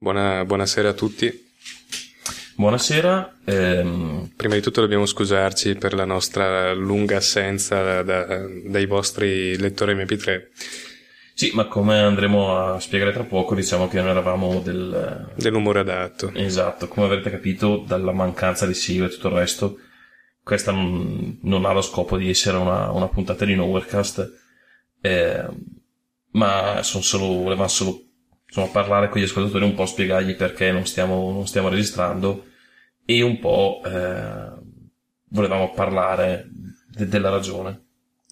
Buona, buonasera a tutti. Buonasera. Ehm... Prima di tutto dobbiamo scusarci per la nostra lunga assenza da, da, dai vostri lettori MP3. Sì, ma come andremo a spiegare tra poco, diciamo che non eravamo del... dell'umore adatto. Esatto, come avrete capito dalla mancanza di sigla e tutto il resto, questa non, non ha lo scopo di essere una, una puntata di Nowherecast, eh, ma sono solo, volevamo solo insomma, parlare con gli ascoltatori, un po' spiegargli perché non stiamo, non stiamo registrando e un po' eh, volevamo parlare de- della ragione.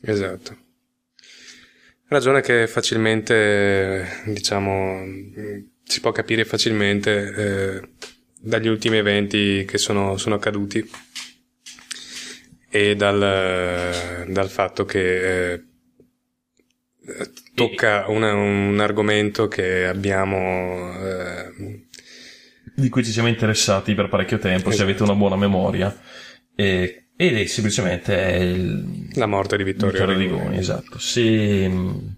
Esatto. Ragione che facilmente, diciamo, si può capire facilmente eh, dagli ultimi eventi che sono, sono accaduti e dal, dal fatto che eh, tocca una, un argomento che abbiamo... Eh... Di cui ci siamo interessati per parecchio tempo, esatto. se avete una buona memoria. E, ed è semplicemente il, la morte di Vittorio, Vittorio Rigoni. Rigoni. Esatto. Se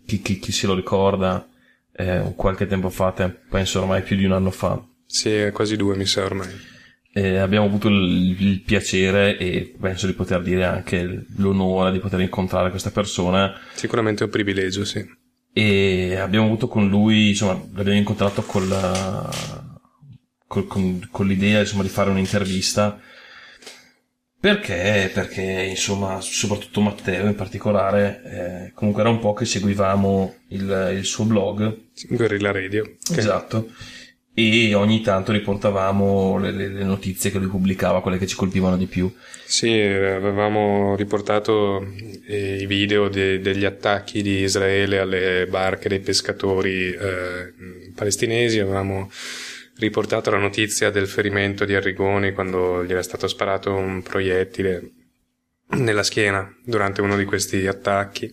chi, chi, chi se lo ricorda, eh, qualche tempo fa, penso ormai più di un anno fa. Sì, quasi due mi sa ormai. Eh, abbiamo avuto il, il, piacere e penso di poter dire anche l'onore di poter incontrare questa persona. Sicuramente è un privilegio, sì e abbiamo avuto con lui, insomma, l'abbiamo incontrato con, la, con, con, l'idea insomma, di fare un'intervista perché? Perché insomma, soprattutto Matteo in particolare, eh, comunque era un po' che seguivamo il, il suo blog. Guerrilla Radio. Esatto e ogni tanto riportavamo le, le, le, notizie che lui pubblicava, quelle che ci colpivano di più. Sì, avevamo riportato eh, i video de, degli attacchi di Israele alle barche dei pescatori eh, palestinesi, avevamo riportato la notizia del ferimento di Arrigoni quando gli era stato sparato un proiettile nella schiena durante uno di questi attacchi.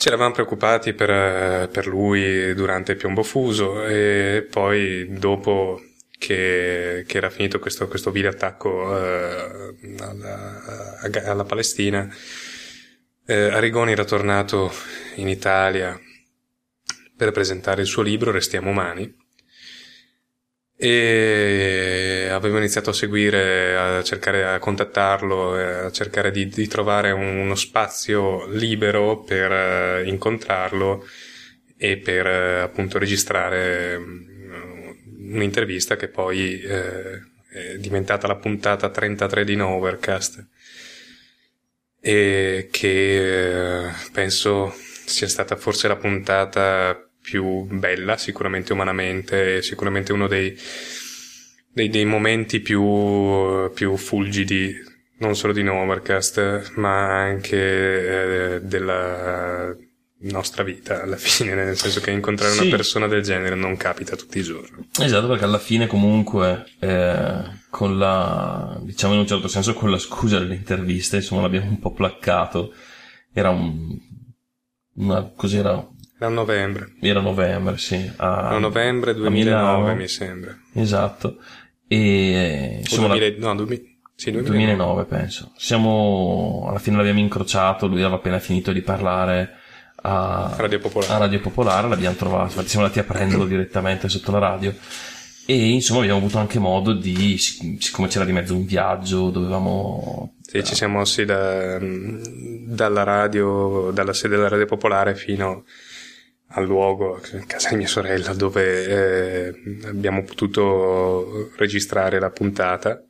Ci eravamo preoccupati per, per lui durante il piombo fuso e poi dopo che, che era finito questo, questo video attacco eh, alla, alla, Palestina, eh, Arrigoni era tornato in Italia per presentare il suo libro Restiamo umani e avevo iniziato a seguire, a cercare a contattarlo, a cercare di, di trovare uno spazio libero per uh, incontrarlo e per uh, appunto registrare um, un'intervista che poi uh, è diventata la puntata 33 di Novercast e che penso sia stata forse la puntata più bella, sicuramente umanamente, sicuramente uno dei, dei, dei momenti più, più, fulgidi, non solo di Novercast, ma anche eh, della nostra vita alla fine, nel senso che incontrare sì. una persona del genere non capita tutti i giorni. Esatto, perché alla fine comunque eh, con la, diciamo in un certo senso con la scusa delle interviste, insomma l'abbiamo un po' placcato, era un, una, cos'era, era novembre. Era novembre, sì. A, Era novembre 2009, mi sembra. Esatto. E insomma, 2000, no, 2000, sì, 2009. 2009 penso. Siamo alla fine l'abbiamo incrociato, lui aveva appena finito di parlare a Radio Popolare. A Radio Popolare, l'abbiamo trovato, infatti siamo andati a prenderlo direttamente sotto la radio. E insomma abbiamo avuto anche modo di, siccome c'era di mezzo un viaggio, dovevamo... Sì, ci siamo mossi da, dalla radio, dalla sede della Radio Popolare fino al luogo, casa di mia sorella, dove eh, abbiamo potuto registrare la puntata.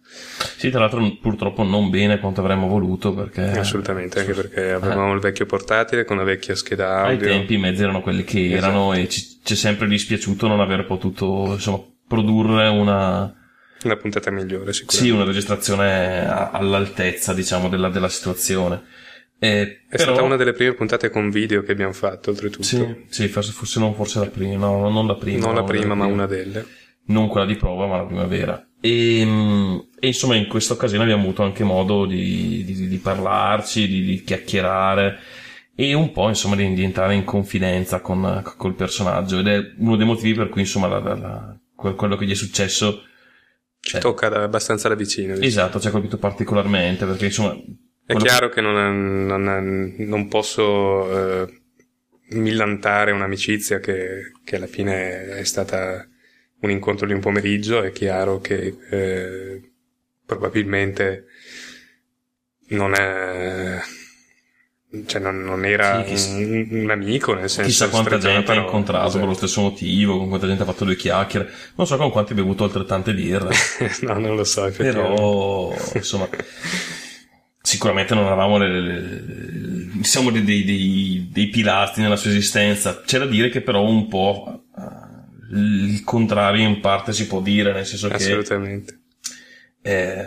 Sì, tra l'altro purtroppo non bene quanto avremmo voluto perché... Assolutamente, anche perché avevamo eh. il vecchio portatile con una vecchia scheda audio. Ai tempi i mezzi erano quelli che esatto. erano e ci, ci è sempre dispiaciuto non aver potuto insomma, produrre una... Una puntata migliore, sicuramente. Sì, una registrazione all'altezza, diciamo, della, della situazione. Eh, è però... stata una delle prime puntate con video che abbiamo fatto, oltretutto. Sì, sì forse, forse non forse la prima, no, non la prima. Non la prima, ma una delle. Non quella di prova, ma la prima vera. E, e insomma, in questa occasione abbiamo avuto anche modo di, di, di parlarci, di, di, chiacchierare e un po', insomma, di, entrare in confidenza con, col personaggio. Ed è uno dei motivi per cui, insomma, la, la, la, quello che gli è successo ci cioè, tocca abbastanza da vicino. Diciamo. Esatto, ci ha colpito particolarmente perché insomma è chiaro che non, non, non posso eh, millantare un'amicizia che, che, alla fine è stata un incontro di un pomeriggio, è chiaro che eh, probabilmente non è cioè non, non era Sì, un, un amico nel senso Chissà quanta gente ha incontrato esatto. per lo stesso motivo, con quanta gente ha fatto due chiacchiere. Non so con quanti ha bevuto altrettante birre. no non lo so Però, insomma, sicuramente non eravamo le- le- diciamo dei, dei, dei- pilastri nella sua esistenza. C'è da dire che però un po' eh, il contrario in parte si può dire, nel senso che assolutamente eh,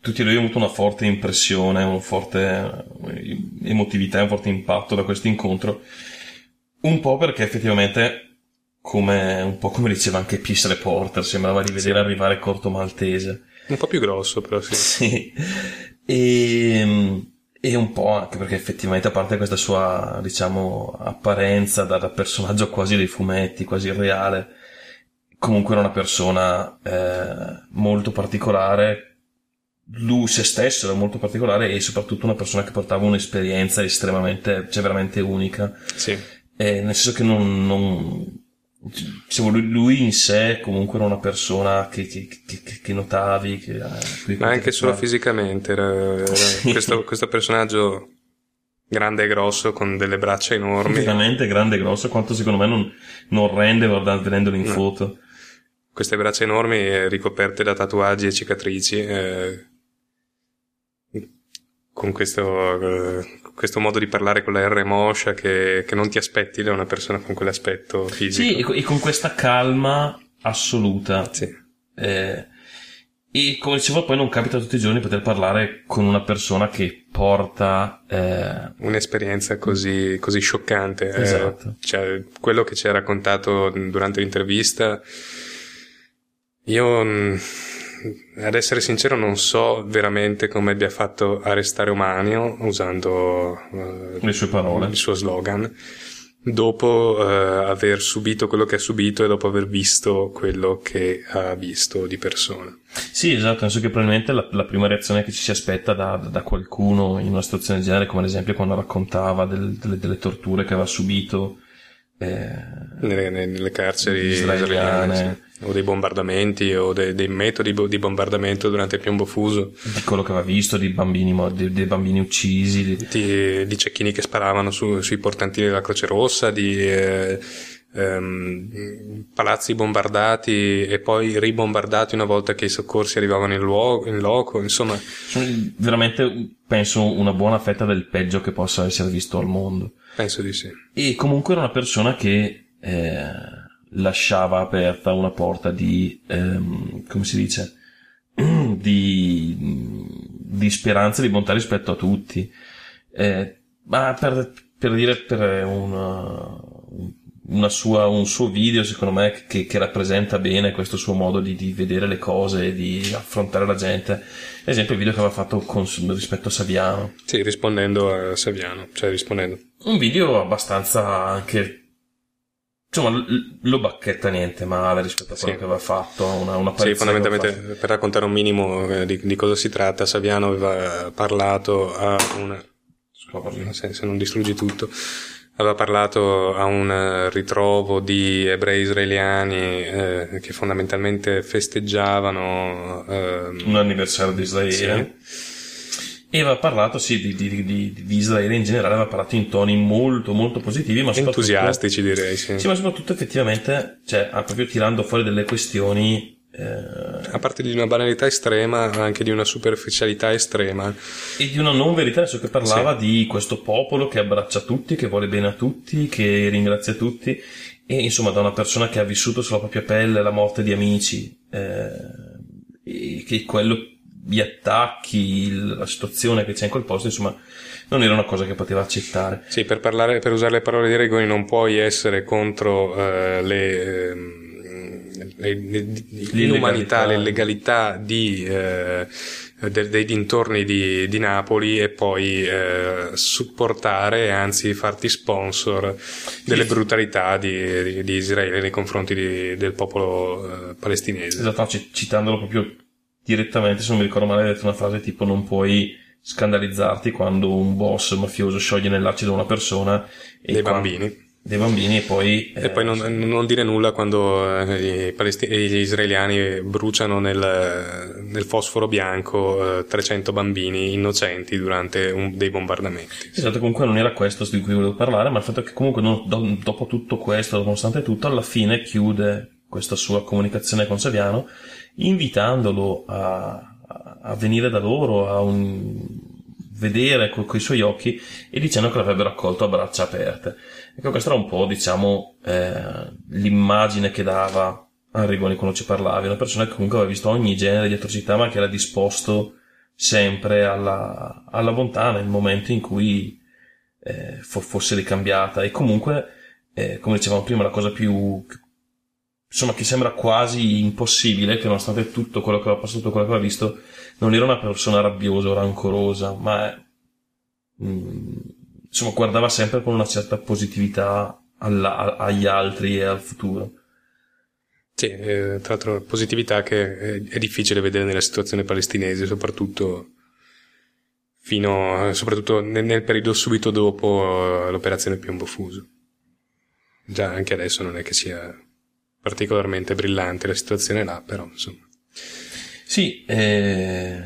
tutti due abbiamo avuto una forte impressione, una forte eh, emotività, un forte impatto da questo incontro. Un po' perché effettivamente, come, un po' come diceva anche Peace Reporter, sembrava di vedere arrivare Corto Maltese. un po' più grosso però sì Sì. E, e un po' anche perché effettivamente, a parte questa sua, diciamo, apparenza da, da personaggio quasi dei fumetti, quasi irreale, comunque era una persona eh, molto particolare. Lui se stesso era molto particolare e soprattutto una persona che portava un'esperienza estremamente, cioè veramente unica. sì Eh, nel senso che non, non diciamo, lui, in sé comunque era una persona che, che, che, che- notavi, che, eh, ma anche solo fisicamente era, era Sì. questo, questo personaggio grande e grosso con delle braccia enormi veramente grande e grosso quanto secondo me non, non rende vedendolo in No. foto queste braccia enormi eh, ricoperte da tatuaggi e cicatrici eh, con questo, eh, questo modo di parlare con la R moscia che, che non ti aspetti da una persona con quell'aspetto fisico sì e, co- con questa calma assoluta Sì. Eh, e come dicevo poi non capita tutti i giorni poter parlare con una persona che porta eh, un'esperienza così, così scioccante. Eh, Esatto. cioè, quello che ci ha raccontato durante l'intervista, io, mh, ad essere sincero, non so veramente come abbia fatto a restare umano usando eh, le sue parole il suo slogan. Dopo eh, aver subito quello che ha subito e dopo aver visto quello che ha visto di persona. Sì, esatto, penso che probabilmente la, la prima reazione che ci si aspetta da, da qualcuno in una situazione del genere, come ad esempio quando raccontava del- delle, delle torture che aveva subito, nelle, nelle carceri Israeliane. israeliane o dei bombardamenti o dei, dei metodi bo- di bombardamento durante il piombo fuso di quello che aveva visto, di bambini, mo- di- dei bambini uccisi, di- di, di cecchini che sparavano su- sui portantini della Croce Rossa di eh, ehm, palazzi bombardati e poi ribombardati una volta che i soccorsi arrivavano in, luogo, in loco insomma sono veramente, penso, una buona fetta del peggio che possa essere visto al mondo. Penso di sì E comunque era una persona che eh, lasciava aperta una porta di, ehm, come si dice, di, di speranza di bontà rispetto a tutti. Eh, ma per, per dire, per una sua, un suo video, secondo me, che, che rappresenta bene questo suo modo di, di vedere le cose e di affrontare la gente. Ad esempio, il video che aveva fatto con, rispetto a Saviano. sì rispondendo a Saviano cioè rispondendo Un video abbastanza anche. Insomma, lo bacchetta niente male rispetto a quello Sì. che aveva fatto. Una, una Sì, fondamentalmente per raccontare un minimo eh, di, di cosa si tratta, Saviano aveva parlato a una... Scusa. se non distruggi tutto, aveva parlato a un eh, ritrovo di ebrei israeliani eh, che fondamentalmente festeggiavano... ehm, Un anniversario di Israele. sì, E aveva parlato, sì, di, di- di- di Israele in generale, aveva parlato in toni molto, molto positivi, ma entusiastici direi, sì. Sì, ma soprattutto effettivamente, cioè, proprio tirando fuori delle questioni. Eh, A parte di una banalità estrema, anche di una superficialità estrema. e di una non verità, adesso che parlava di questo popolo che abbraccia tutti, che vuole bene a tutti, che ringrazia tutti, e insomma da una persona che ha vissuto sulla propria pelle la morte di amici, eh, e che quello, gli attacchi, la situazione che c'è in quel posto, insomma, non era una cosa che poteva accettare. Sì, per, parlare, per usare le parole di Regoni non puoi essere contro eh, le, ehm, le- le- l'inumanità, le legalità di, eh, de- dei dintorni di, di Napoli e poi eh, supportare anzi farti sponsor delle brutalità di, di- Israele nei confronti del popolo eh, palestinese. Esatto, ci- citandolo proprio direttamente, se non mi ricordo male, ha detto una frase tipo non puoi scandalizzarti quando un boss mafioso scioglie nell'acido una persona e Dei quando- bambini. Dei bambini e poi... E poi non, non, dire nulla quando eh, palesti- gli israeliani bruciano nel, nel fosforo bianco eh, 300 bambini innocenti durante un, dei bombardamenti. Esatto, comunque non era questo di cui volevo parlare, ma il fatto è che comunque non, do, dopo tutto questo, nonostante tutto, alla fine chiude questa sua comunicazione con Saviano invitandolo a, a venire da loro, a un, vedere con, i suoi occhi e dicendo che l'avrebbero accolto a braccia aperte. Ecco, questa era un po', diciamo, eh, l'immagine che dava a Rigoni quando ci parlavi, una persona che comunque aveva visto ogni genere di atrocità, ma che era disposto sempre alla, alla bontà nel momento in cui eh, fosse ricambiata. E comunque, eh, come dicevamo prima, la cosa più, insomma, che sembra quasi impossibile, che nonostante tutto quello che aveva passato, quello che aveva visto, non era una persona rabbiosa o rancorosa, ma mh, mm, insomma, guardava sempre con una certa positività alla, agli altri e al futuro. Sì, eh, tra l'altro positività che è, è, difficile vedere nella situazione palestinese, soprattutto fino, soprattutto nel, nel periodo subito dopo l'operazione Piombo Fuso. Già anche adesso non è che sia particolarmente brillante la situazione là, però insomma. Sì, eh,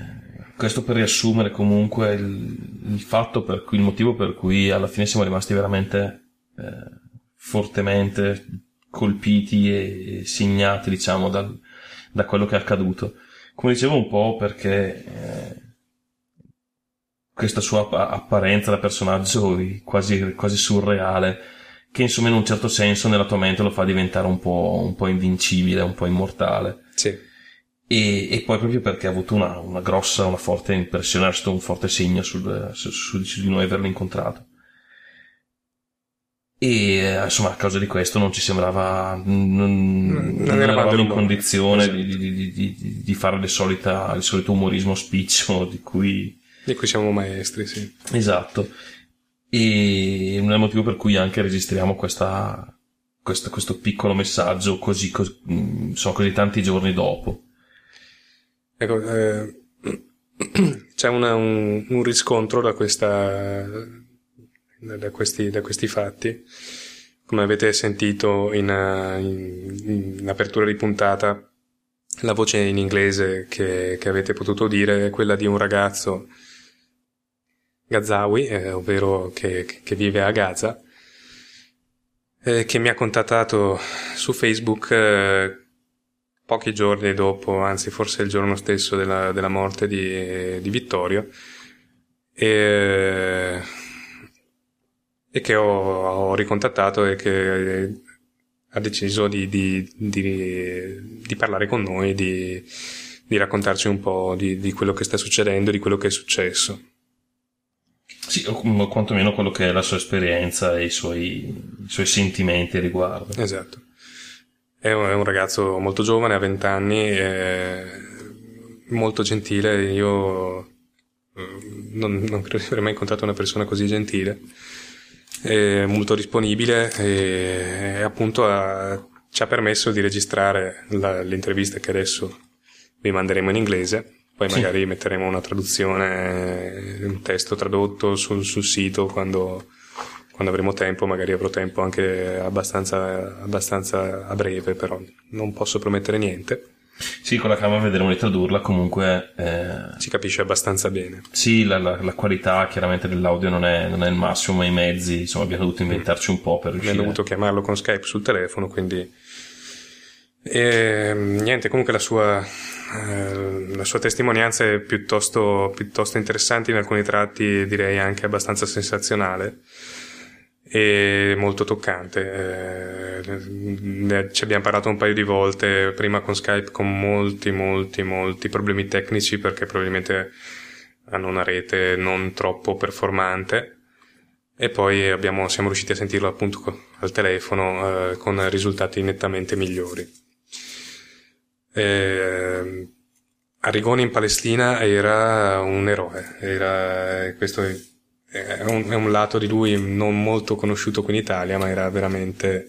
questo per riassumere comunque il, il, fatto per cui, il motivo per cui alla fine siamo rimasti veramente eh, fortemente colpiti e segnati, diciamo, dal, da quello che è accaduto. Come dicevo un po' perché eh, questa sua apparenza da personaggio quasi, quasi surreale, che insomma in un certo senso nella tua mente lo fa diventare un po', un po invincibile, un po' immortale. Sì e, e, poi proprio perché ha avuto una, una grossa, una forte impressione, è stato un forte segno sul, su, su, su, di noi averlo incontrato. E insomma, a causa di questo non ci sembrava, non, non, non eravamo in condizione esatto. di, di, di, di, fare le solita, il solito umorismo spiccio di cui... Di cui siamo maestri, sì. Esatto. E non è il motivo per cui anche registriamo questa, questo, questo piccolo messaggio così, così, insomma, così tanti giorni dopo. Ecco, eh, c'è una, un, un, riscontro da, questa, da, questi, da questi fatti. Come avete sentito in, in, in, apertura di puntata, la voce in inglese che, che, avete potuto udire è quella di un ragazzo Gazawi, eh, ovvero che, che, vive a Gaza, eh, che mi ha contattato su Facebook eh, pochi giorni dopo, anzi forse il giorno stesso della, della morte di, di Vittorio, e, e che ho, ho, ricontattato e che ha deciso di, di, di, di parlare con noi, di, raccontarci un po' di, quello che sta succedendo, di quello che è successo. Sì, o quantomeno quello che è la sua esperienza e i suoi, i suoi sentimenti riguardo. Esatto. È un, è un ragazzo molto giovane, ha 20 anni, molto gentile. Io mm, non, non credo di aver mai incontrato una persona così gentile. È molto disponibile e, e appunto ha, ci ha permesso di registrare la, l'intervista che adesso vi manderemo in inglese. Poi magari sì. metteremo una traduzione, un testo tradotto sul, sul sito quando, quando avremo tempo, magari avrò tempo anche abbastanza, abbastanza a breve, però non posso promettere niente. Sì, con la camera vedremo di tradurla, comunque... Eh... Si capisce abbastanza bene. Sì, la, la, la qualità chiaramente dell'audio non è, non è, il massimo, ma i mezzi, insomma, abbiamo dovuto inventarci un po' per riuscire... Abbiamo dovuto chiamarlo con Skype sul telefono, quindi... E, niente, comunque la sua, eh, la sua testimonianza è piuttosto, piuttosto interessante, in alcuni tratti direi anche abbastanza sensazionale e molto toccante. Eh, ci abbiamo parlato un paio di volte, prima con Skype, con molti, molti, molti problemi tecnici perché probabilmente hanno una rete non troppo performante e poi abbiamo, siamo riusciti a sentirlo appunto al telefono eh, con risultati nettamente migliori. Eh, Arrigoni in Palestina era un eroe, era, questo è un, è un, lato di lui non molto conosciuto qui in Italia, ma era veramente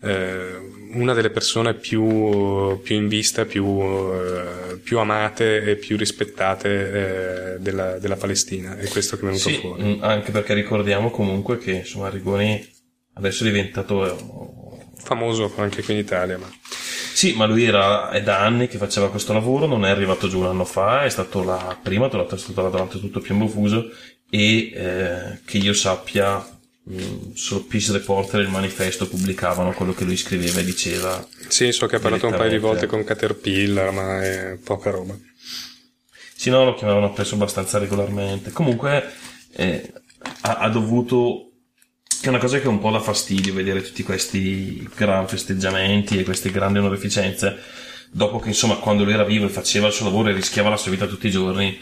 eh, una delle persone più, più in vista, più, eh, più, amate e più rispettate eh, della, della, Palestina. È questo che è venuto sì, fuori. Mm, anche perché ricordiamo comunque che insomma Rigoni adesso è diventato famoso anche qui in Italia. Ma... Sì, ma lui era, è da anni che faceva questo lavoro, non è arrivato giù un anno fa, è stato la prima, è stato là davanti tutto piombo fuso e eh, che io sappia mh, sul Peace Reporter e il manifesto pubblicavano quello che lui scriveva e diceva. Sì, so che ha parlato un paio di volte con Caterpillar, ma è poca roba. Sì, no, lo chiamavano presso abbastanza regolarmente. Comunque eh, ha, ha dovuto che è una cosa che un po' dà fastidio vedere tutti questi gran festeggiamenti e queste grandi onorificenze dopo che insomma quando lui era vivo e faceva il suo lavoro e rischiava la sua vita tutti i giorni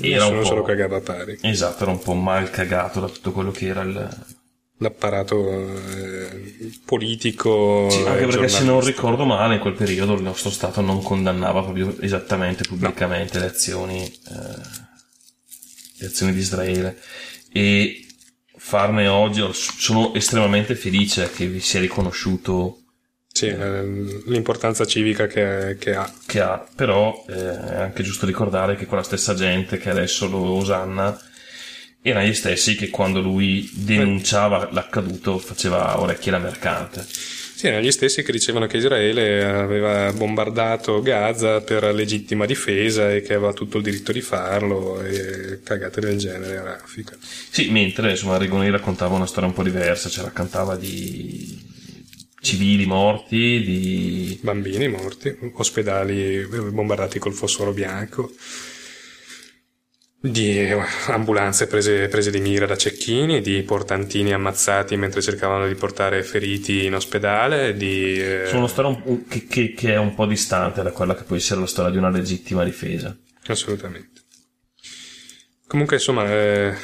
era un po'... se lo cagava a pari esatto era un po' mal cagato da tutto quello che era il l'apparato eh, politico sì, anche perché se non ricordo male in quel periodo il nostro Stato non condannava proprio esattamente pubblicamente no. le azioni eh, le azioni di Israele e farne oggi. Sono estremamente felice che vi sia riconosciuto sì, eh, l'importanza civica che, che, ha. Che ha, però eh, è anche giusto ricordare che quella stessa gente che adesso lo osanna erano gli stessi che quando lui denunciava l'accaduto faceva orecchie da mercante. Sì, erano gli stessi che dicevano che Israele aveva bombardato Gaza per legittima difesa e che aveva tutto il diritto di farlo e cagate del genere a raffica. Sì, mentre insomma Rigoni raccontava una storia un po' diversa, cioè raccontava di civili morti, di bambini morti, ospedali bombardati col fosforo bianco di ambulanze prese, prese, di mira da cecchini, di portantini ammazzati mentre cercavano di portare feriti in ospedale. Di, eh... Sono una storia che, che, che, è un po' distante da quella che può essere la storia di una legittima difesa. Assolutamente. Comunque, insomma, eh,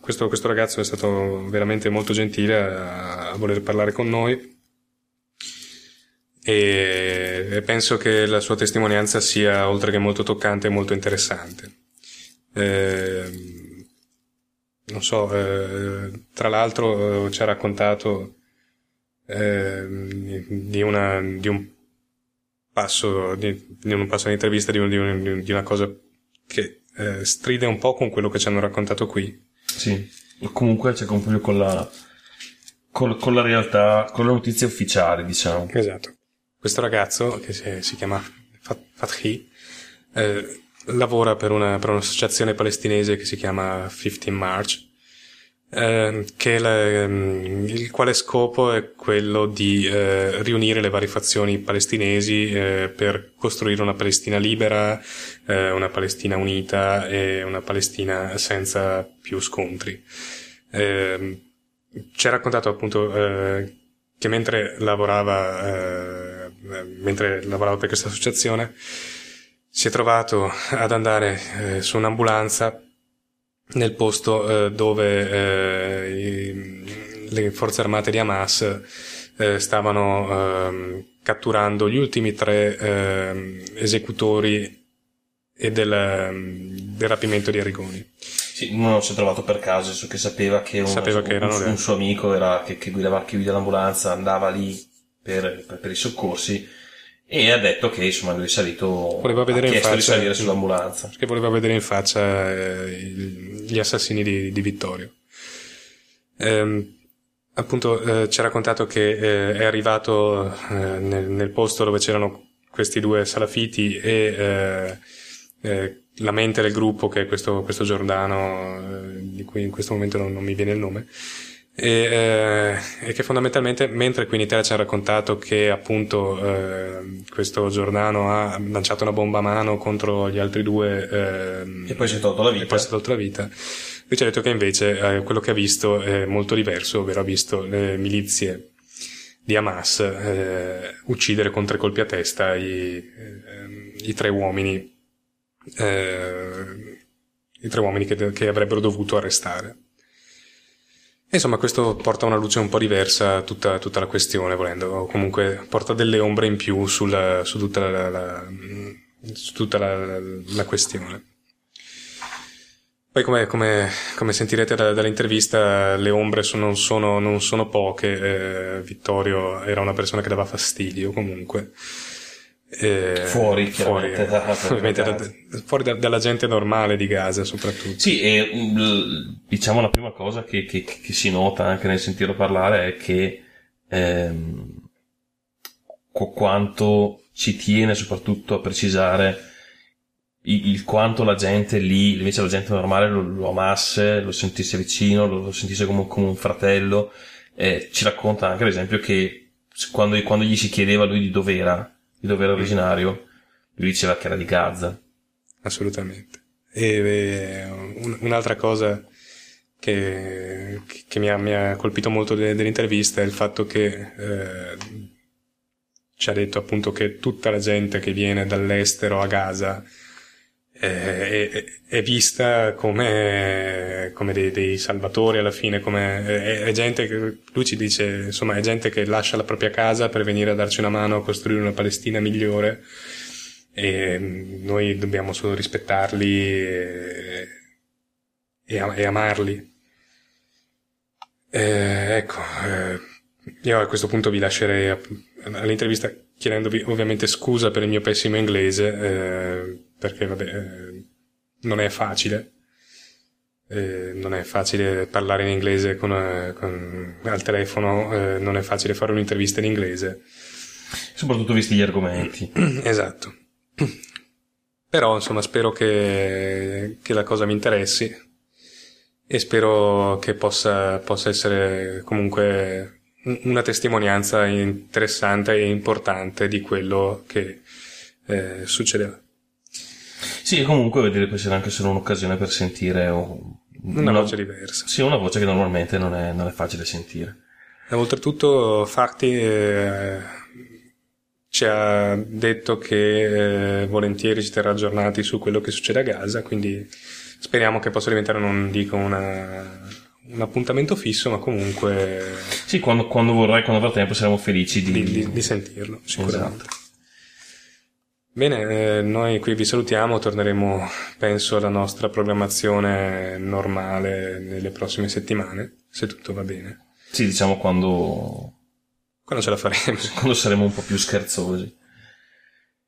questo, questo, ragazzo è stato veramente molto gentile a, a voler parlare con noi. E penso che la sua testimonianza sia, oltre che molto toccante, molto interessante eh, non so, eh, tra l'altro eh, ci ha raccontato ehm, di, una, di, un passo di, di un passo d'intervista di, un, di, una cosa che eh, stride un po' con quello che ci hanno raccontato qui. Sì, comunque c'è proprio con la, con, con la realtà, con le notizie ufficiali, diciamo. Esatto. Questo ragazzo, che si, si chiama Fathi, eh, lavora per, una, per un'associazione palestinese che si chiama 15 March, eh, la, ehm, il quale scopo è quello di eh, riunire le varie fazioni palestinesi eh, per costruire una Palestina libera, eh, una Palestina unita e una Palestina senza più scontri. Ehm, ci ha raccontato appunto eh, che mentre lavorava, eh, mentre lavorava per questa associazione, si è trovato ad andare su un'ambulanza nel posto eh, dove eh, i, le forze armate di Hamas eh, stavano ehm, catturando gli ultimi tre ehm, esecutori e del, ehm, del, rapimento di Arrigoni. Sì, uno si è trovato per caso, che sapeva che, uno, sapeva che un, un, suo amico era, che, che guidava, che guida l'ambulanza andava lì per, per, per i soccorsi e ha detto che insomma lui è salito voleva vedere ha chiesto faccia, di salire sull'ambulanza. perché voleva vedere in faccia eh, gli assassini di, di Vittorio. Ehm, appunto eh, ci ha raccontato che eh, è arrivato eh, nel, nel, posto dove c'erano questi due salafiti e eh, eh, la mente del gruppo che è questo, questo Giordano di cui in questo momento non, non mi viene il nome e, eh, e, che fondamentalmente mentre qui in Italia ci ha raccontato che appunto eh, questo Giordano ha lanciato una bomba a mano contro gli altri due eh, e poi si è tolto la vita. e poi si è tolto la vita lui ci ha detto che invece eh, quello che ha visto è molto diverso ovvero ha visto le milizie di Hamas eh, uccidere con tre colpi a testa i, eh, i tre uomini i tre uomini che, che avrebbero dovuto arrestare Insomma, questo porta una luce un po' diversa a tutta, tutta la questione, volendo, o comunque porta delle ombre in più sulla, su tutta, la, la, su tutta la, la, questione. Poi, come, come, come sentirete da, dall'intervista, le ombre sono, non, sono, non sono poche. Eh, Vittorio era una persona che dava fastidio, comunque. Eh, fuori, fuori, fuori da, dalla gente normale di Gaza soprattutto. Sì, e diciamo la prima cosa che, che, che si nota anche nel sentirlo parlare è che ehm, quanto ci tiene soprattutto a precisare il, il, quanto la gente lì, invece la gente normale lo, lo amasse, lo sentisse vicino, lo, lo sentisse come, come, un fratello. Eh, ci racconta anche ad esempio che quando, quando gli si chiedeva lui di dove era, di dove era originario, lui diceva che era di Gaza. Assolutamente. E, un, un'altra cosa che, che mi, ha, mi, ha, colpito molto dell'intervista è il fatto che eh, ci ha detto appunto che tutta la gente che viene dall'estero a Gaza eh, è, è, vista come, come dei, dei, salvatori alla fine, come è, è, gente che lui ci dice, insomma, è gente che lascia la propria casa per venire a darci una mano a costruire una Palestina migliore e noi dobbiamo solo rispettarli e, e, e amarli. Eh, ecco, eh, io a questo punto vi lascerei all'intervista chiedendovi ovviamente scusa per il mio pessimo inglese, eh, perché vabbè, eh, non è facile. Eh, non è facile parlare in inglese con, eh, con, al telefono, eh, non è facile fare un'intervista in inglese. Soprattutto visti gli argomenti. esatto. Però insomma spero che, che, la cosa mi interessi e spero che possa, possa essere comunque una testimonianza interessante e importante di quello che eh, succedeva. Sì, comunque vedere può essere anche solo un'occasione per sentire una, una voce diversa. Sì, una voce che normalmente non è, non è facile sentire. E oltretutto Fatti eh, ci ha detto che eh, volentieri ci terrà aggiornati su quello che succede a Gaza, quindi speriamo che possa diventare, non dico una, un appuntamento fisso, ma comunque... Sì, quando, quando vorrai, quando avrà tempo, saremo felici di, di, di, di sentirlo, sicuramente. Esatto. Bene, eh, noi qui vi salutiamo, torneremo penso alla nostra programmazione normale nelle prossime settimane, se tutto va bene. Sì, diciamo quando... Quando ce la faremo. Quando saremo un po' più scherzosi.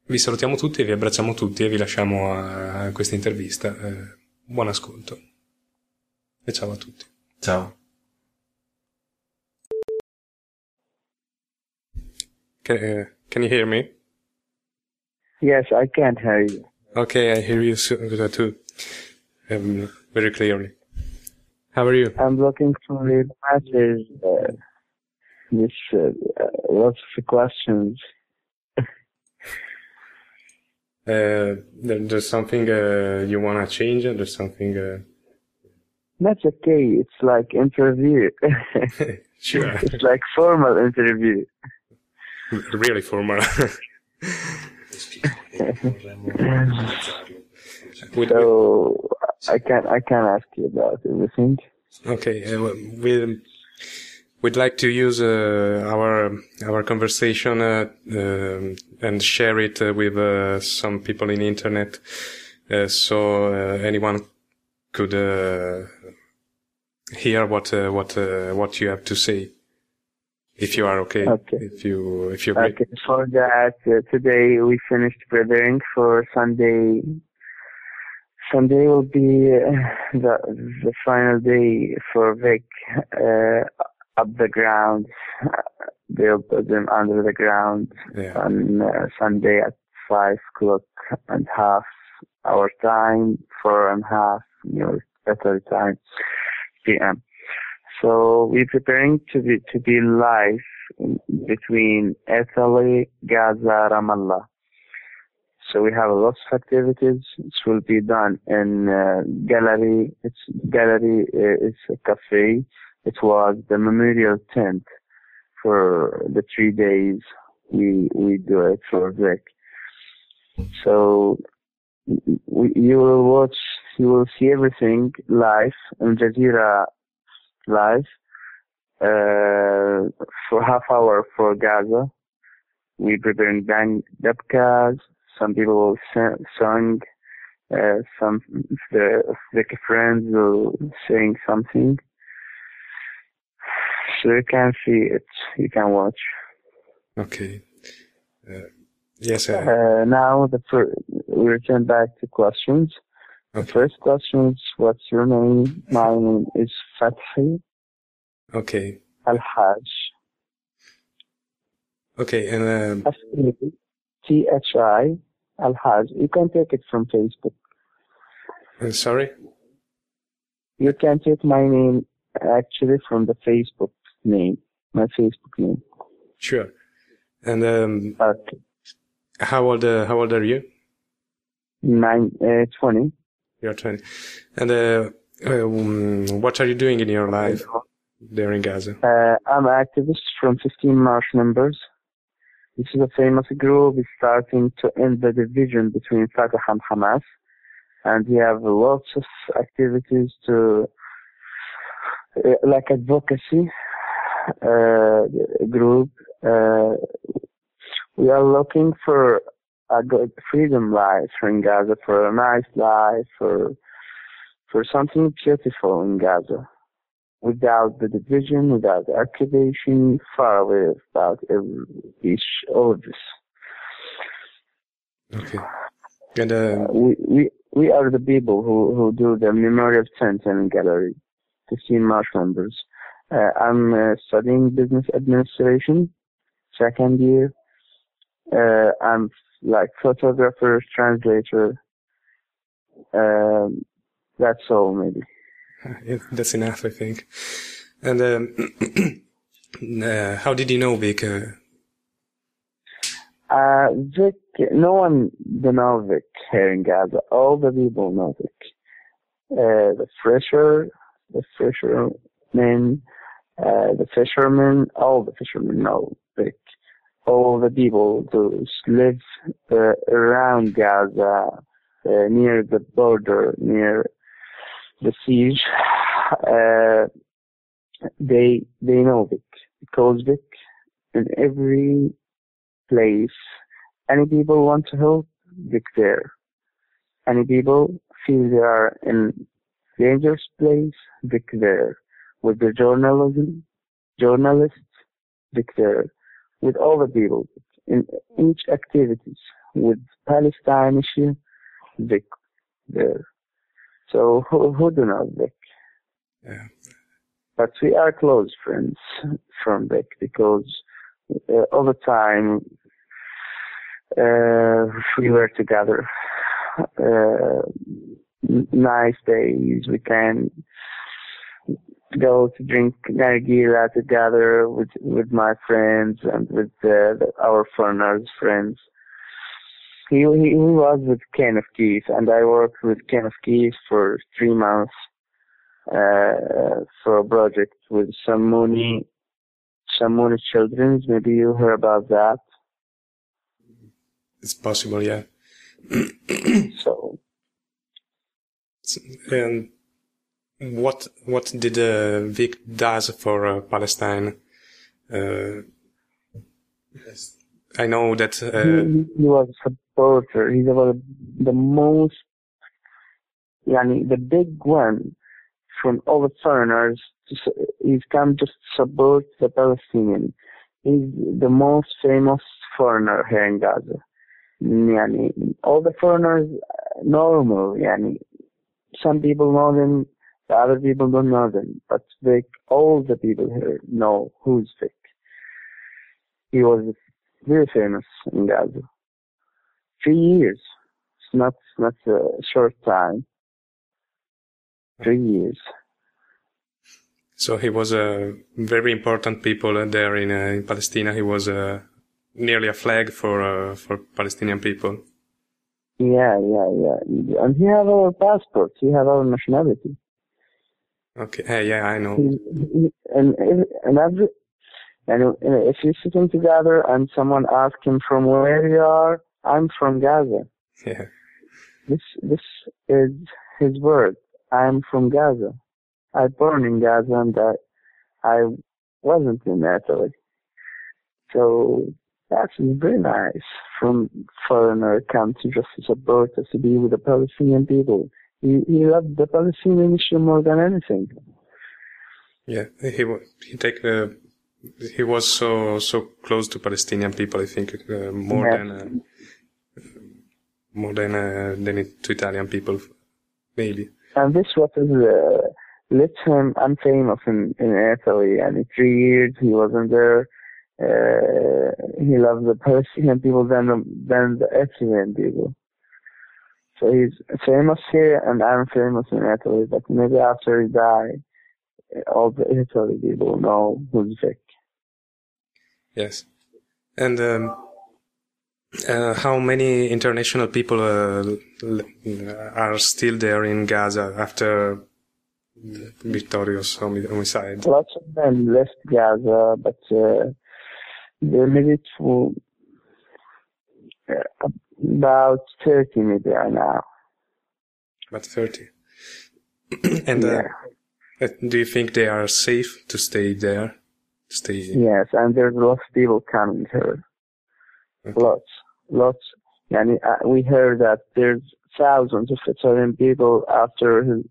Vi salutiamo tutti e vi abbracciamo tutti e vi lasciamo a questa intervista. Eh, buon ascolto. E ciao a tutti. Ciao. Can, uh, can you hear me? Yes, I can hear you. Okay, I hear you too, um, very clearly. How are you? I'm looking for your message. Uh, this uh, lots of questions. uh, there, there's something uh, you wanna change. There's something. Uh, That's okay. It's like interview. sure. it's like formal interview. Really formal. So I can I can ask you about everything. Okay, uh, we we'd like to use uh, our our conversation uh, um, and share it uh, with uh, some people in the internet, uh, so anyone could hear what what what you have to say if you are okay. Okay. If you if you okay. For that, uh, today we finished preparing for Sunday. Sunday will be uh, the the final day for Vic uh, up the ground. They'll put them under the ground yeah. on uh, Sunday at five o'clock and half our time, four and a half, you know, better time, p.m. So we're preparing to be to be live between Italy, Gaza, Ramallah. So we have lots of activities. It will be done in uh, gallery. It's gallery. Uh, a cafe. It was the memorial tent for the three days we we do it for Vic. So we, you will watch. You will see everything live on Jazeera live uh, for half hour for Gaza. We preparing bang dabkas. Some people sang. Uh, some the the friends will sing something. So you can see it. You can watch. Okay. Uh, Yes. Uh, now the we return back to questions. The first question is, what's your name? My name is Fathi Okay. Al-Hajj. Okay, and um, F-A-T-H-I Al-Hajj. You can take it from Facebook. uh, sorry. You can take my name actually from the Facebook name, my Facebook name. Sure. And um, Okay. how old? Uh, how old are you? Nine, uh, 20. You're twenty. And uh, um, what are you doing in your life there in Gaza? Uh, I'm an activist from 15 March members. This is a famous group. Starting to end the division between Fatah and Hamas. And we have lots of activities to, uh, like advocacy uh, group. Uh, we are looking for a good freedom life in Gaza, for a nice life, for for something beautiful in Gaza without the division, without the occupation, far away without each, all of this. Okay. And um, We, we, we are the people who, who do the Memorial Center and Gallery, 15 March members. Uh, I'm uh, studying business administration, second year. Uh, I'm like photographer, translator. Um, that's all maybe. yeah, that's enough, I think. And um, uh, how did you know Vic? Uh, Uh, Vic, no one know Vic here in Gaza. All the people know Vic. Uh, the fisher, the fishermen, uh, the fishermen, all the fishermen know Vic. All the people who live uh, around Gaza, uh, near the border, near the siege, uh, they they know it because it in every place. Any people want to help, Vic there. Any people feel they are in dangerous place, Vic there. With the journalism, journalists, Vic there. With all the people, in each activities, with Palestine issue, Vic there. So who, who do not Vic? Yeah. But we are close friends from Vic because uh, all the time uh, we were together. Uh, nice days. We can go to drink nargila together with with my friends and with uh, the, our foreigners friends. He, he he was with Ken of Keys, and I worked with Ken of Keys for three months uh, for a project with some Mooney, some Samuni Children's. Maybe you heard about that. it's possible, yeah. So And what what did uh, Vic does for uh, Palestine? Uh, I know that. he, Uh, he was a supporter. He's about the most, yani, the big one from all the foreigners. He's come to support the Palestinian. He's the most famous foreigner here in Gaza. Yani, all the foreigners, normal. Yani, some people know them, the other people don't know them. But all the people here know who's Vic. He was very famous in Gaza. Three years. It's not not a short time. Three years. so he was a very important people there in uh, in Palestine. He was uh, nearly a flag for uh, for Palestinian people. Yeah, yeah, yeah. And he had our passport. He had our nationality. Okay, uh, yeah, I know. And and every and if you're sitting together and someone asks him from where you are, I'm from Gaza. Yeah, This this is his word. I'm from Gaza. I born in Gaza and I, I wasn't in Italy. So that's very nice from foreigner come to just support us to be with the Palestinian people. He, he loved the Palestinian issue more than anything. yeah. He he take uh, he was so so close to Palestinian people. I think uh, more Yeah. than uh, more than uh, than to Italian people, maybe. And this what is uh, let him unfamous in, in Italy. And in three years he wasn't there. Uh, he loved the Palestinian people than the, than the Ethiopian people. So he's famous here, and I'm famous in Italy. But maybe after he died, all the Italy people know who's Vic. Yes. And um, uh, how many international people uh, are still there in Gaza after Victorio's homi- homicide? Lots of them left Gaza, but uh, they made it to uh, about 30 maybe are now. About 30. and uh, yeah. do you think they are safe to stay there? To stay? Yes, and there's lots of people coming here. Okay. Lots, lots. Yani, uh, we heard that there's thousands of Italian people after his,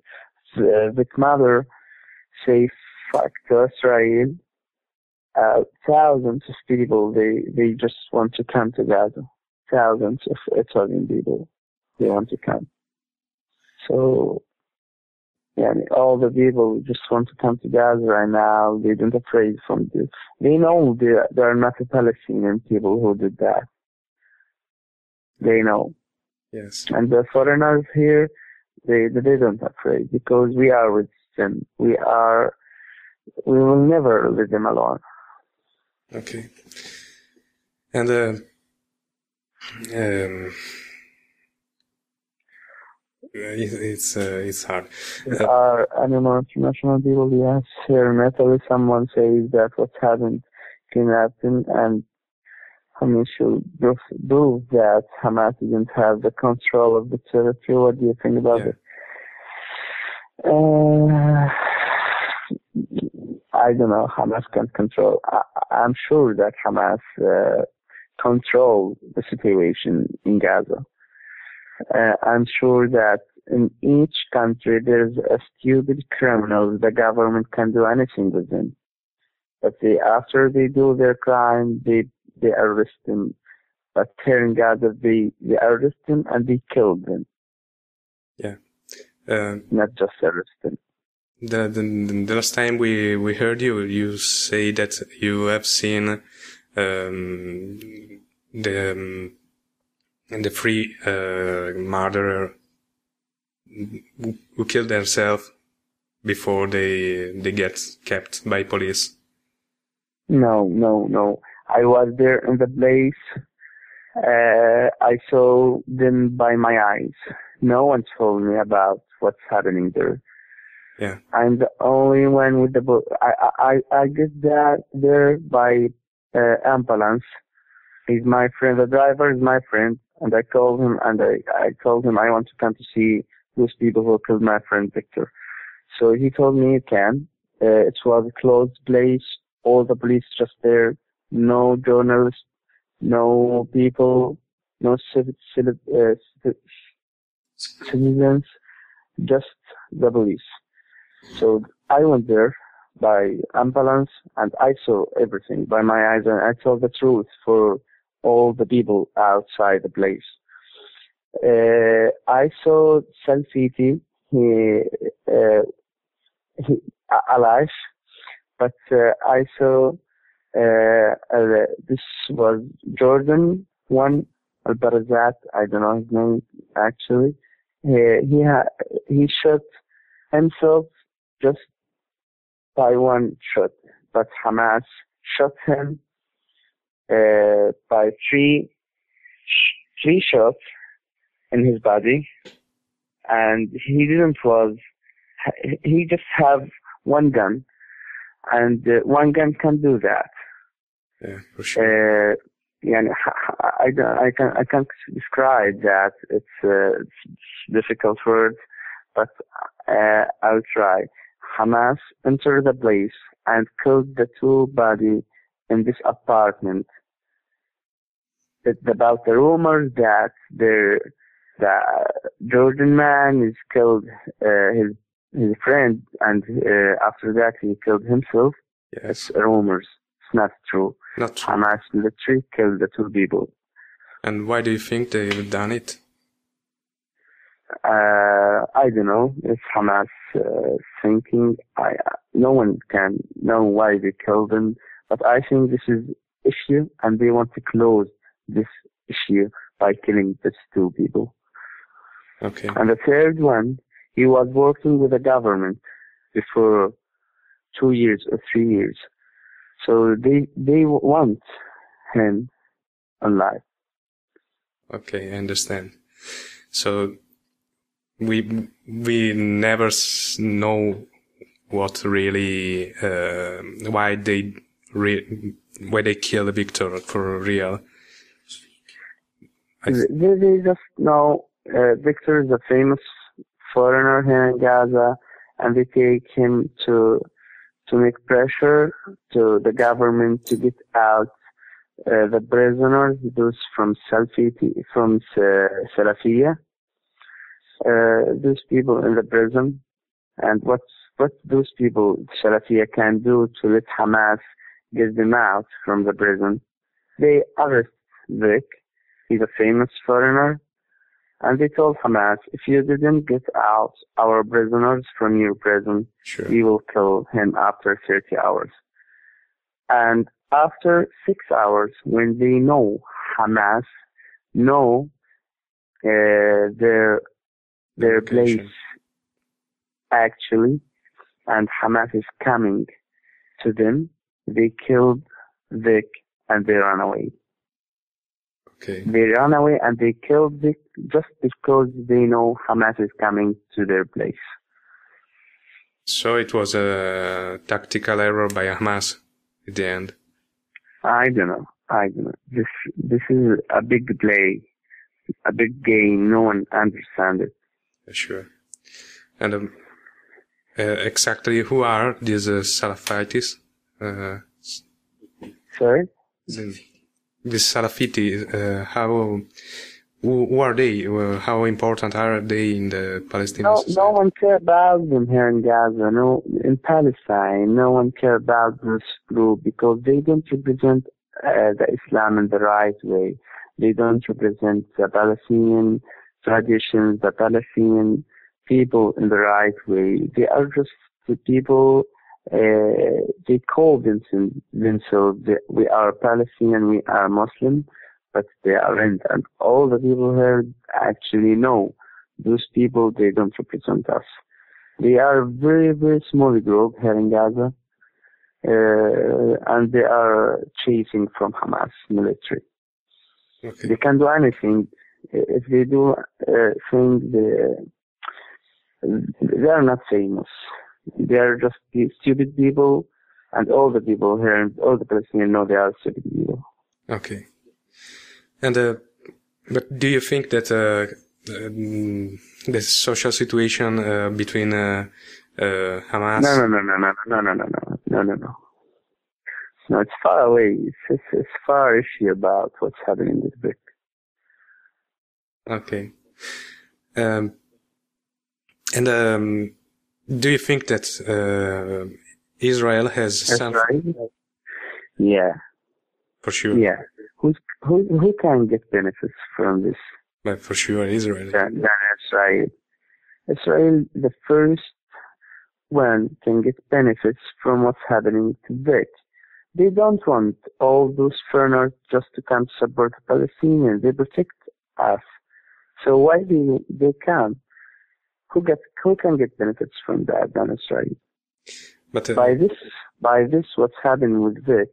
uh, Vic mother say fuck to Israel. Uh, thousands of people, they, they just want to come to Gaza. Thousands of Italian people, they want to come. So, yeah, all the people just want to come to Gaza right now. They don't afraid from this. They know they they are not the Palestinian people who did that. They know, Yes. and the foreigners here, they they don't afraid because we are with them. We are, we will never leave them alone. Okay. And uh, um, it, it's uh, it's hard. There are animal international people. Yes, here in Italy, someone says that what happened can happen, and Hamas should prove, prove that Hamas didn't have the control of the territory. What do you think about Yeah. it? Uh, I don't know. Hamas can't control. I, I'm sure that Hamas uh, control the situation in Gaza. Uh, I'm sure that in each country there's a stupid criminal. The government can do anything with them. But they, after they do their crime, they they arrest them. But here in Gaza, they they arrest them and they kill them, Uh, not just arrest them. the, the the last time we we heard you, you say that you have seen um, the um, the free uh, murderer who who killed themselves before they they get kept by police. No, no, no. I was there in the place. Uh, I saw them by my eyes. No one told me about what's happening there. Yeah. I'm the only one with the book. I I I I get that there by uh, ambulance. He's my friend. The driver is my friend, and I called him and I I told him I want to come to see those people who killed my friend Victor. So he told me you can. Uh, it was a closed place. All the police just there. No journalists. No people. No uh, ci- citizens. Just the police. So I went there by ambulance and I saw everything by my eyes and I told the truth for all the people outside the place. Uh, I saw Salfiti, he, uh, he, alive, but uh, I saw uh, uh, this was Jordan one Al Barazat. I don't know his name actually. He he ha- he shot himself just Taiwan shot, but Hamas shot him uh, by three sh- three shots in his body, and he didn't was he just have one gun, and uh, one gun can do that. Yeah, for sure. Uh, yeah, I, I, I, can, I can't describe that. It's, uh, difficult word, but uh, I'll try. Hamas entered the place and killed the two body in this apartment. It's about the rumors that the the Jordan man is killed uh, his his friend, and uh, after that he killed himself. yes. It's rumors. It's not true. Not true. Hamas military killed the two people. And why do you think they've done it? Uh, I don't know. It's Hamas Uh, thinking. I uh, no one can know why they killed them, but I think this is issue, and they want to close this issue by killing these two people. Okay. And the third one, he was working with the government before two years or three years, so they they want him alive. Okay, I understand. So we we never know what really uh, why they re- why they kill Victor for real. I- They, they just know uh, Victor is a famous foreigner here in Gaza, and they take him to to make pressure to the government to get out uh, the prisoners, those from Salafiti, from uh, Salafia, uh, those people in the prison, and what what those people Salafia can do to let Hamas get them out from the prison. They arrest Vic. He's a famous foreigner. And they told Hamas, if you didn't get out our prisoners from your prison, Sure. we will kill him after 30 hours. And after six hours, when they know Hamas know uh, their their Location. place actually, and Hamas is coming to them, they killed Vic and they ran away. Okay. They ran away and they killed Vic just because they know Hamas is coming to their place. So it was a tactical error by Hamas at the end. I don't know. I don't know. This this is a big play, a big game. No one understands it. Sure. And um, uh, exactly who are these uh, Salafites? Uh, Sorry. the- these Salafiti, uh, how, who, are they? How important are they in the Palestinian No, society? no one care about them here in Gaza. No, in Palestine, no one care about this group because they don't represent uh, the Islam in the right way. They don't represent the Palestinian traditions, the Palestinian people in the right way. They are just the people. Uh, they call themselves, themselves we are Palestinian, we are Muslim, but they aren't. And all the people here actually know those people they don't represent us. They are a very very small group here in Gaza, uh, and they are chasing from Hamas military. Okay. They can do anything. If they do uh, things, they, they are not famous. They are just stupid people, and all the people here, all the Palestinians know they are stupid people. Okay. And uh, but do you think that uh, um, the social situation uh, between uh, uh, Hamas? No, no, no, no, no, no, no, no, no, no, no, no. No, it's far away. It's, it's, it's far issue about what's happening with Vic. Okay. Um, and um, do you think that uh, Israel has That's some right. Yeah, for sure? yeah. Who's, who who can get benefits from this But for sure, Israel. than, than Israel? Israel, the first one, can get benefits from what's happening to Vic. They don't want all those foreigners just to come support Palestinians. They protect us. So why they they come? Who get who can get benefits from that than Israel? But uh, by this by this what's happening with Vic,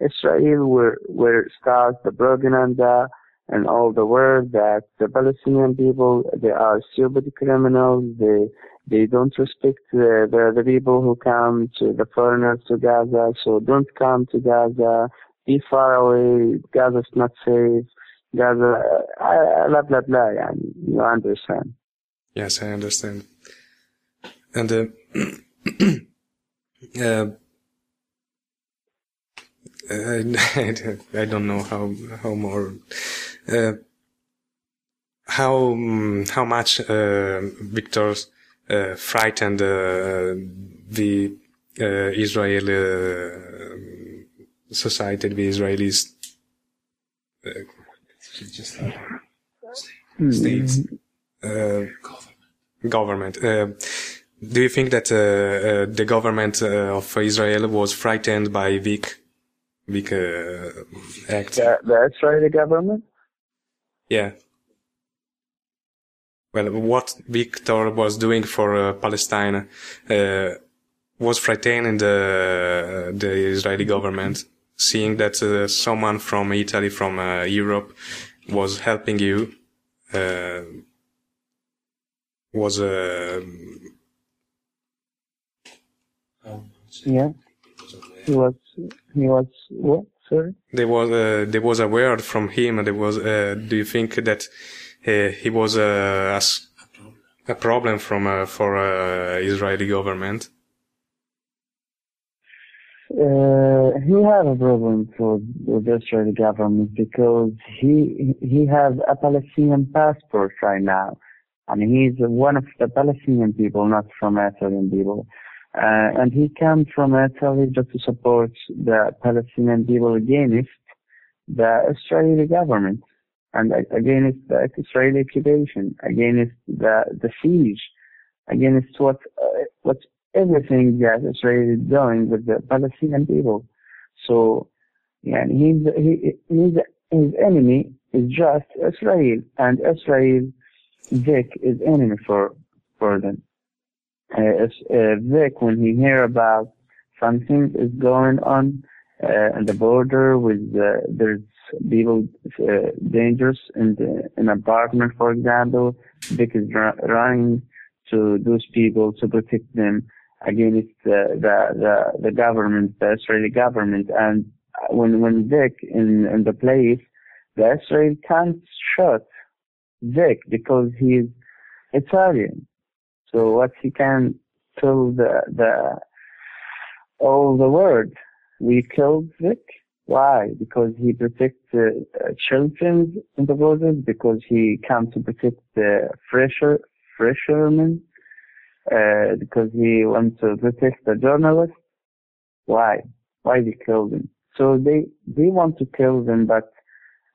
Israel will will start the propaganda and all the word that the Palestinian people they are stupid criminals. They they don't respect the, the the people who come to the foreigners to Gaza. So don't come to Gaza. Be far away. Gaza's not safe. Uh, blah blah blah. And you understand. yes, I understand. And uh, uh, I, I don't know how how more. Uh, how how much uh, Victor uh, frightened uh, the uh, Israeli uh, society, the Israelis, just states, uh, government. Uh, do you think that uh, uh, the government uh, of Israel was frightened by Vic, Vic act? The, the Israeli government? Yeah. Well, what Victor was doing for Palestine was frightening the the Israeli government, seeing that uh, someone from Italy, from uh, Europe, was helping you. Uh, was yeah. He was. He was what? Sorry. There was uh, there was a word from him. There was. Uh, do you think that uh, he was a, a problem from for Israeli government? Uh, he have a problem for the Israeli government because he he has a Palestinian passport right now, and he's one of the Palestinian people, not from Italian people. Uh, and he came from Italy just to support the Palestinian people against the Israeli government and against the Israeli occupation, against the, the siege, against what, uh, what everything that Israel is doing with the Palestinian people. So, yeah, he's, he, he's, his enemy is just Israel and Israel, Vic is enemy for, for them uh, uh, Vic, when he hear about something is going on uh, the border with there's people uh, dangerous in the in apartment, for example, Vic is running to those people to protect them against the the the, the government, the Israeli government, and when when Vic in in the place, the Israel can't shoot Vic because he's Italian. So what he can tell the the all the world, we killed Vic. Why? Because he protects uh, children in the borders. Because he comes to protect the fresher fishermen. Uh, because he wants to protect the journalists. Why? Why they killed him? So they they want to kill them, but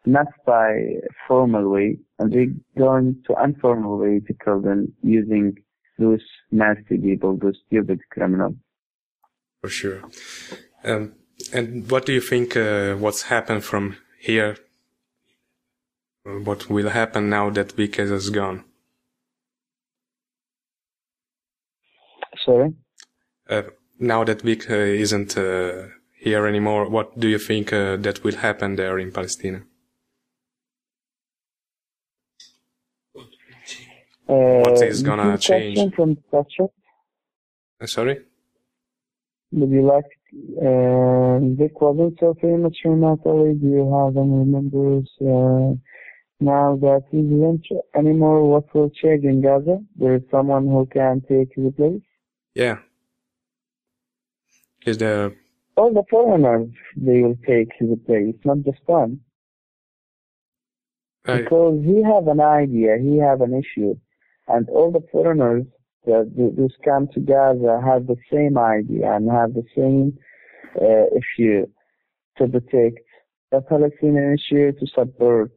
not by formal way, and they're going to informal way to kill them using those nasty people, those stupid criminals. For sure. Um, and what do you think uh, what's happened from here? What will happen now that Vikas is gone? Sorry? Uh, now that Vic uh, isn't uh, here anymore, what do you think uh, that will happen there in Palestine? what is gonna change? From. Uh, sorry. Would you like uh, Vic wasn't so famous from Italy? Do you have any members uh, now that he isn't anymore? What will change in Gaza? There is someone who can take his place. Yeah. Is there? All the foreigners they will take his place, not just one. I... Because he have an idea, he have an issue and all the foreigners that just come to Gaza have the same idea and have the same uh, issue to protect the Palestinian issue, to support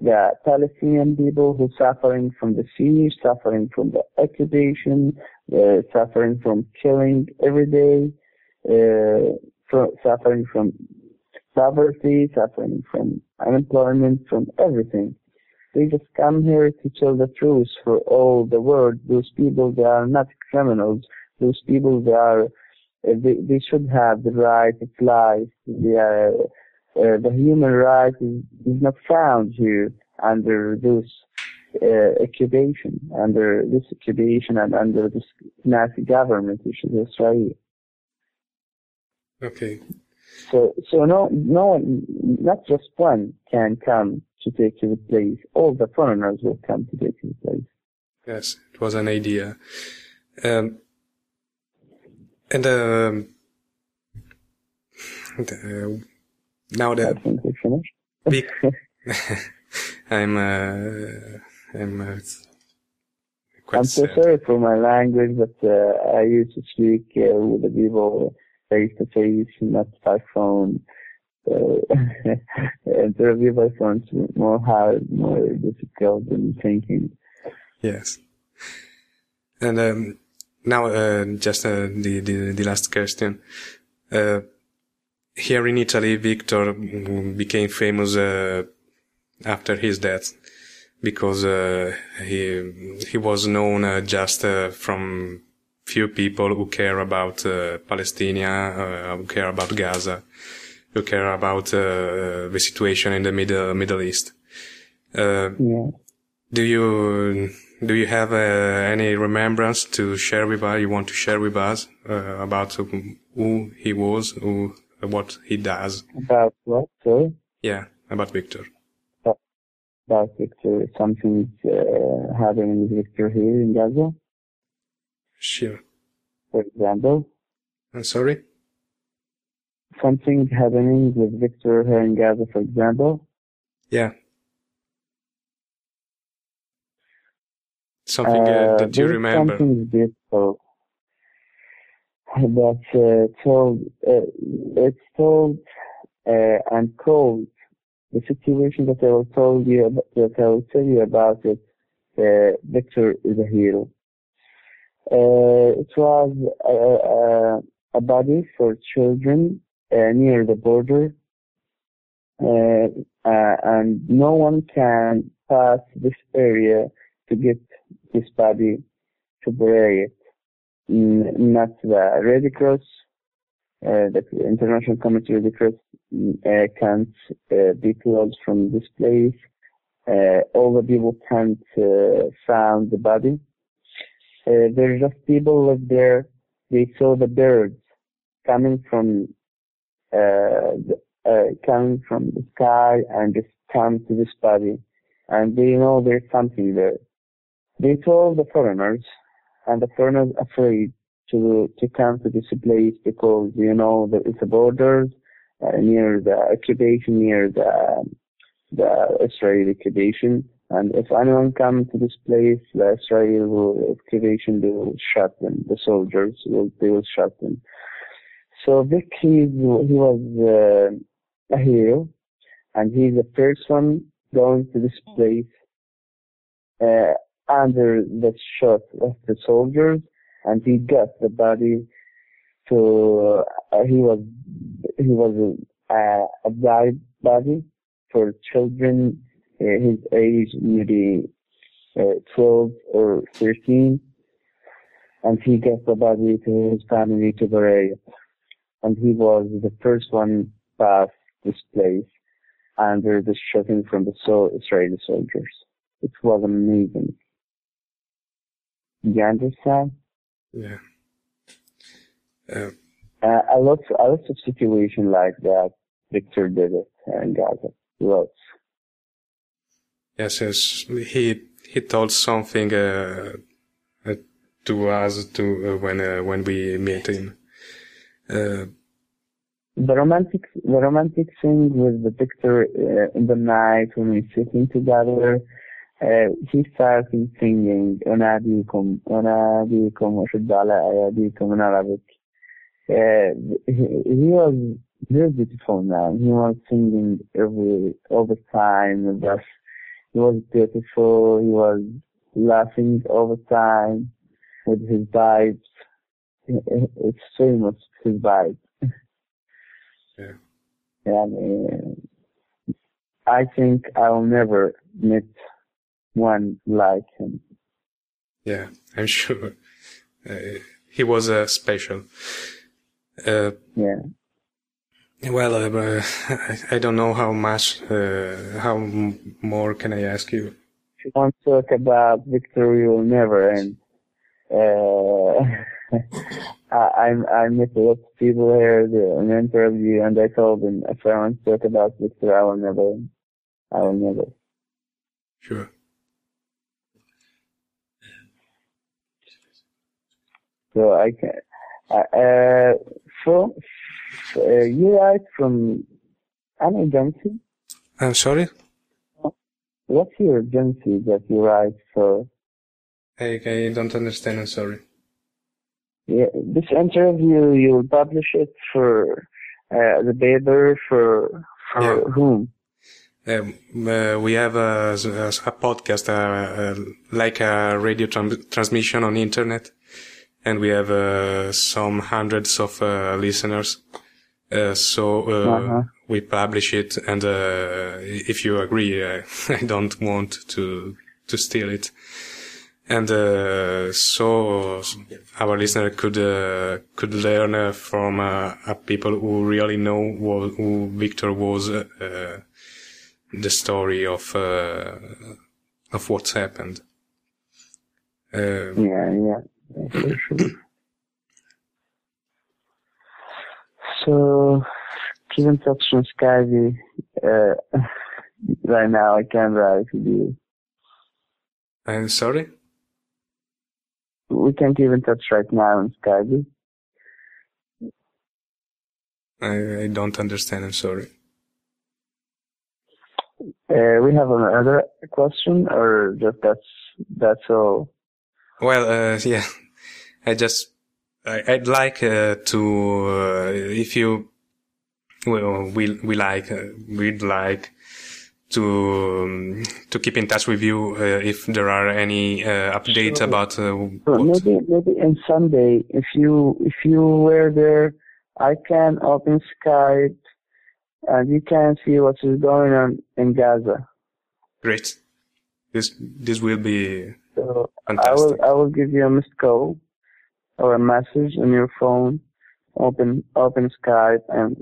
the Palestinian people who are suffering from the siege, suffering from the occupation, uh, suffering from killing every day, uh, from, suffering from poverty, suffering from unemployment, from everything. They just come here to tell the truth for all the world. Those people, they are not criminals. Those people, they are, uh, they, they should have the right of life. They are, uh, the human right is, is not found here under this uh, occupation, under this occupation and under this Nazi government, which is Israel. Okay. So, so no, no one, not just one can come to take his place. All the foreigners will come to take his place. Yes, it was an idea. Um, and um, uh, now that I think we finished. big, I'm, uh, I'm. Uh, I'm so sad. sorry for my language, but uh, I used to speak uh, with the people face to face, not by phone. uh, interview by phone is more hard, more difficult than thinking. Yes. And um, now, uh, just uh, the, the the last question. Uh, here in Italy, Victor became famous uh, after his death because uh, he he was known uh, just from few people who care about uh, Palestine, uh, who care about Gaza, who care about uh, the situation in the Middle Middle East. yeah. Do you do you have any remembrance to share with us? You want to share with us about who he was, who what he does? About what? Sorry. Yeah, about Victor. About Victor, something uh, happening with Victor here in Gaza. Sure. For example? I'm sorry? Something happening with Victor here in Gaza, for example? Yeah. Something uh, that you remember. Something beautiful. That uh, told, uh, it's told uh, and called the situation that I you that I will tell you about it. Uh, Victor is a hero. Uh, it was a, a, a body for children uh, near the border, uh, and no one can pass this area to get this body to bury it. Not the Red Cross, uh, the International Committee of Red Cross uh, can't uh, be closed from this place. all the people can't find the body. Uh, there's just people live there. They saw the birds coming from uh, the, uh, coming from the sky and just come to this body, and they know there's something there. They told the foreigners, and the foreigners afraid to to come to this place because you know there is a borders uh, near the occupation, near the the Israeli occupation, and if anyone comes to this place, the Israel will, occupation, they will shot them. The soldiers will, they will shot them. So Vic, he, he was uh, a hero, and he's the first one going to this place uh, under the shot of the soldiers, and he got the body to. Uh, he was he was a, a body for children his age maybe uh, 12 or 13 and he gave the body to his family to bury. And he was the first one past this place under the shooting from the so Israeli soldiers. It was amazing. You understand? Yeah. Uh, uh, a lot, a lot of situation like that. Victor did it and got it. Lots. Yes, yes. He he told something uh, uh to us to uh, when uh, when we met him. the romantic, the romantic thing with the picture in the night when we're sitting together, uh, he started singing "Ona bikum, ona bikum, wa ala bikum" in Arabic he, he was very beautiful man. He was singing every all the time. Just he was beautiful. He was laughing all the time with his vibes. It's famous, his vibes. Yeah. And uh, I think I'll never meet one like him. Yeah, I'm sure. Uh, he was uh, special. Uh, yeah. Well, uh, I don't know how much, uh, how more can I ask you? If you want to talk about victory, will never end. Uh, I, I met a lot of people here in an interview, and I told them if I want to talk about victory, I will never, I will never. Sure. So I can, uh, so uh, you write from an agency? I'm sorry? What's your agency that you write for? I, I don't understand, I'm sorry. Yeah, this interview, you'll publish it for Uh, the Baber for for Yeah. whom? Um, uh, we have a, a podcast, uh, uh, like a radio tran- transmission on internet, and we have uh, some hundreds of uh, listeners. Uh, so uh, Uh-huh. we publish it, and uh, if you agree, uh, I don't want to to steal it. And uh, so our listener could uh, could learn uh, from people who really know who, who Victor was, the story of uh, of what's happened. Yeah, yeah, So keep in touch on Skype. Uh, right now, I can't write with you. I'm sorry. We can't even touch right now on Skype. I, I don't understand. I'm sorry. Uh, we have another question, or just that's that's all. Well, uh, yeah, I just, I, I'd like uh, to, uh, if you, well, we we like, uh, we'd like to um, to keep in touch with you uh, if there are any uh, updates Sure. about uh, So maybe maybe on Sunday, if you if you were there, I can open Skype, and you can see what is going on in Gaza. Great. This this will be So I will I will give you a missed call or a message on your phone. Open open Skype and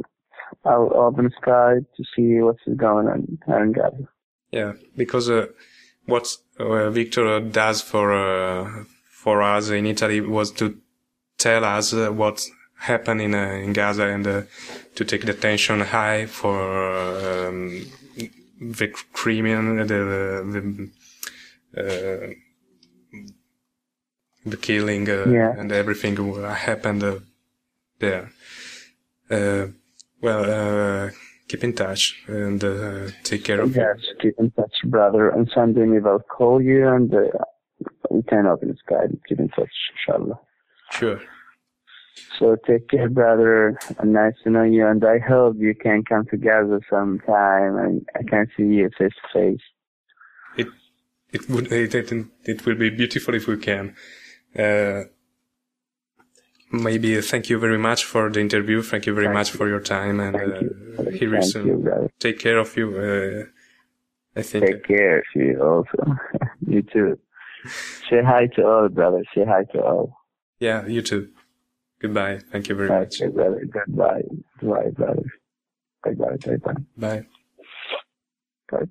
I'll open Skype to see what is going on in Gaza. Yeah, because uh, what uh, Victor does for uh, for us in Italy was to tell us uh, what happened in uh, in Gaza and uh, to take the tension high for um, the criminal, the the, uh, the killing uh, Yeah. and everything happened uh, there. Uh, well, uh, keep in touch and uh, take care of Yes, keep in touch, brother. On Sunday I'll call you and uh, we can open Skype. Keep in touch, inshallah. Sure. So take care, brother. Nice to know you. And I hope you can come to Gaza sometime and I can see you face to face. It would it, it, it will be beautiful if we can. Uh, maybe thank you very much for the interview. Thank you very Thank much for your time and uh, you. here Thank you, soon. brother. Take care of you. Uh, I think. Take care, of you also. you too. Say hi to all, brother. Say hi to all. Yeah, you too. Goodbye. Thank you very much. Okay, brother. Goodbye. Goodbye, brother. Bye bye. Bye bye. Bye. Bye bye.